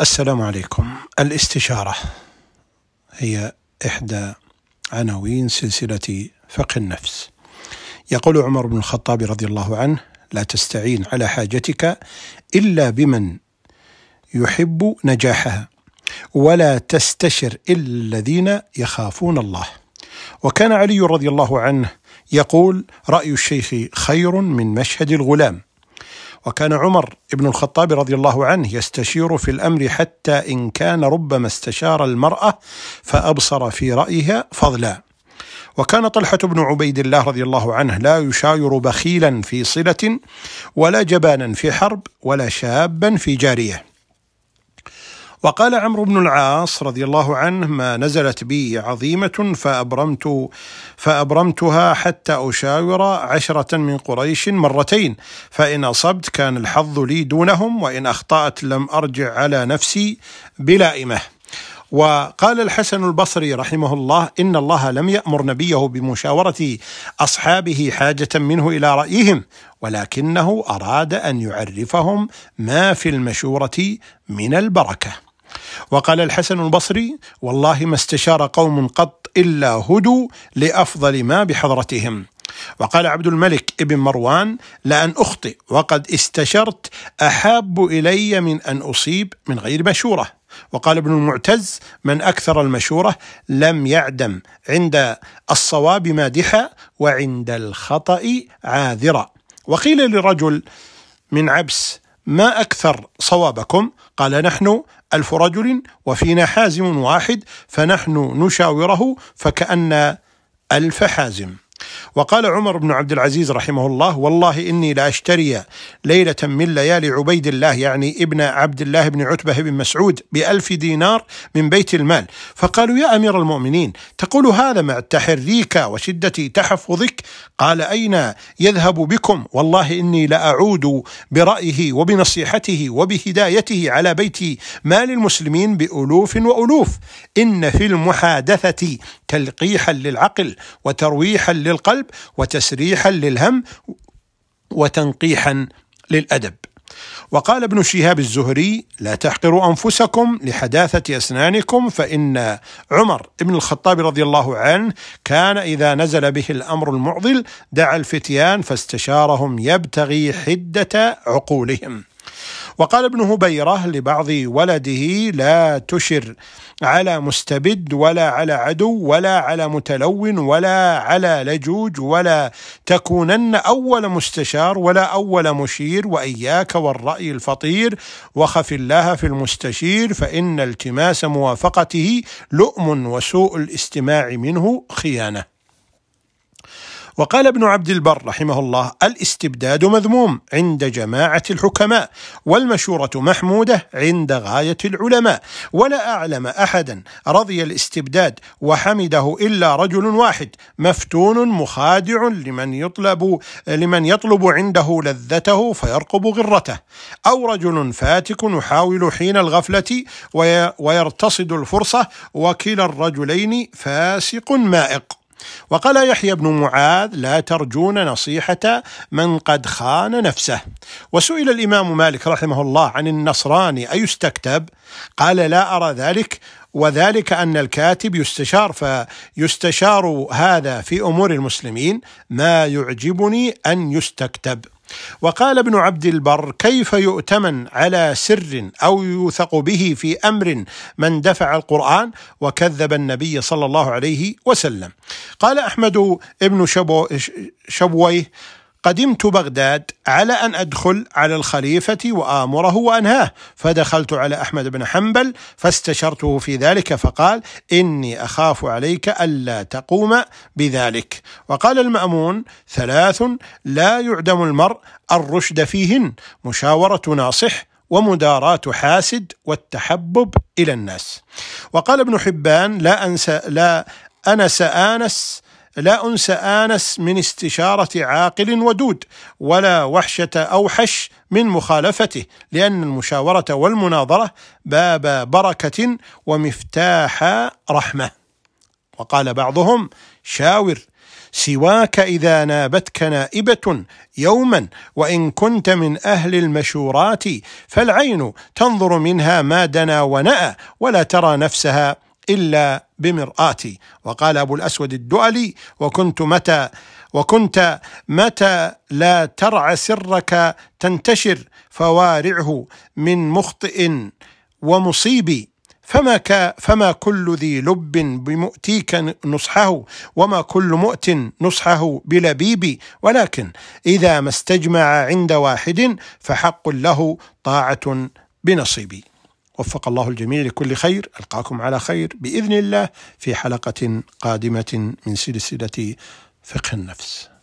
السلام عليكم. الاستشارة هي إحدى عناوين سلسلة فقه النفس. يقول عمر بن الخطاب رضي الله عنه لا تستعين على حاجتك إلا بمن يحب نجاحها ولا تستشر إلا الذين يخافون الله. وكان علي رضي الله عنه يقول رأي الشيخ خير من مشهد الغلام. وكان عمر بن الخطاب رضي الله عنه يستشير في الأمر حتى إن كان ربما استشار المرأة فأبصر في رأيها فضلا. وكان طلحة بن عبيد الله رضي الله عنه لا يشاير بخيلا في صلة ولا جبانا في حرب ولا شابا في جارية. وقال عمرو بن العاص رضي الله عنه ما نزلت بي عظيمة فأبرمت فأبرمتها حتى أشاور عشرة من قريش مرتين فإن أصبت كان الحظ لي دونهم وإن أخطأت لم أرجع على نفسي بلائمة وقال الحسن البصري رحمه الله إن الله لم يأمر نبيه بمشاورة أصحابه حاجة منه إلى رأيهم ولكنه أراد أن يعرفهم ما في المشورة من البركة. وقال الحسن البصري والله ما استشار قوم قط إلا هدوا لأفضل ما بحضرتهم. وقال عبد الملك ابن مروان لأن أخطئ وقد استشرت أحاب إلي من أن أصيب من غير مشورة. وقال ابن المعتز من أكثر المشورة لم يعدم عند الصواب مادحا وعند الخطأ عاذرا. وقيل لرجل من عبس ما أكثر صوابكم؟ قال نحن ألف رجل وفينا حازم واحد فنحن نشاوره فكأن ألف حازم. وقال عمر بن عبد العزيز رحمه الله والله إني لأشتري ليلة من ليالي عبيد الله يعني ابن عبد الله بن عتبة بن مسعود بألف دينار من بيت المال. فقالوا يا أمير المؤمنين تقول هذا مع تحريك وشدة تحفظك؟ قال أين يذهب بكم؟ والله إني لأعود برأيه وبنصيحته وبهدايته على بيت مال المسلمين بألوف وألوف. إن في المحادثة تلقيحا للعقل وترويحا للقلب وتسريحا للهم وتنقيحا للأدب. وقال ابن شهاب الزهري لا تحقروا أنفسكم لحداثة أسنانكم فإن عمر بن الخطاب رضي الله عنه كان إذا نزل به الأمر المعضل دعا الفتيان فاستشارهم يبتغي حدة عقولهم. وقال ابن هبيرة لبعض ولده لا تشر على مستبد ولا على عدو ولا على متلون ولا على لجوج ولا تكونن أول مستشار ولا أول مشير وإياك والرأي الفطير وخف الله في المستشير فإن التماس موافقته لؤم وسوء الاستماع منه خيانة. وقال ابن عبد البر رحمه الله الاستبداد مذموم عند جماعة الحكماء والمشورة محمودة عند غاية العلماء ولا أعلم أحدا رضي الاستبداد وحمده إلا رجل واحد مفتون مخادع لمن يطلب لمن يطلب عنده لذته فيرقب غرته أو رجل فاتك يحاول حين الغفلة ويرتصد الفرصة وكلا الرجلين فاسق مائق. وقال يحيى بن معاذ لا ترجون نصيحة من قد خان نفسه. وسئل الإمام مالك رحمه الله عن النصراني أيستكتب؟ قال لا أرى ذلك وذلك أن الكاتب يستشار فيستشار هذا في أمور المسلمين ما يعجبني أن يستكتب. وقال ابن عبد البر كيف يؤتمن على سر أو يوثق به في أمر من دفع القرآن وكذب النبي صلى الله عليه وسلم؟ قال أحمد ابن شبو شبويه قدمت بغداد على أن أدخل على الخليفة وآمره وأنهاه فدخلت على أحمد بن حنبل فاستشرته في ذلك فقال إني أخاف عليك ألا تقوم بذلك. وقال المأمون ثلاث لا يعدم المرء الرشد فيهن مشاورة ناصح ومداراة حاسد والتحبب إلى الناس. وقال ابن حبان لا أنسى لا أنا سآنس لا أنس آنس من استشارة عاقل ودود ولا وحشة أوحش من مخالفته لأن المشاورة والمناظرة باب بركة ومفتاح رحمة. وقال بعضهم شاور سواك إذا نابتك نائبة يوما وإن كنت من أهل المشورات فالعين تنظر منها ما دنا ونأى ولا ترى نفسها إلا بمرآتي. وقال أبو الأسود الدؤلي وكنت متى وكنت متى لا ترع سرك تنتشر فوارعه من مخطئ ومصيب. فما ك فما كل ذي لب بمؤتيك نصحه وما كل مؤت نصحه بلبيب. ولكن إذا ما استجمع عند واحد فحق له طاعة بنصيبي. وفق الله الجميع لكل خير. ألقاكم على خير بإذن الله في حلقة قادمة من سلسلة فقه النفس.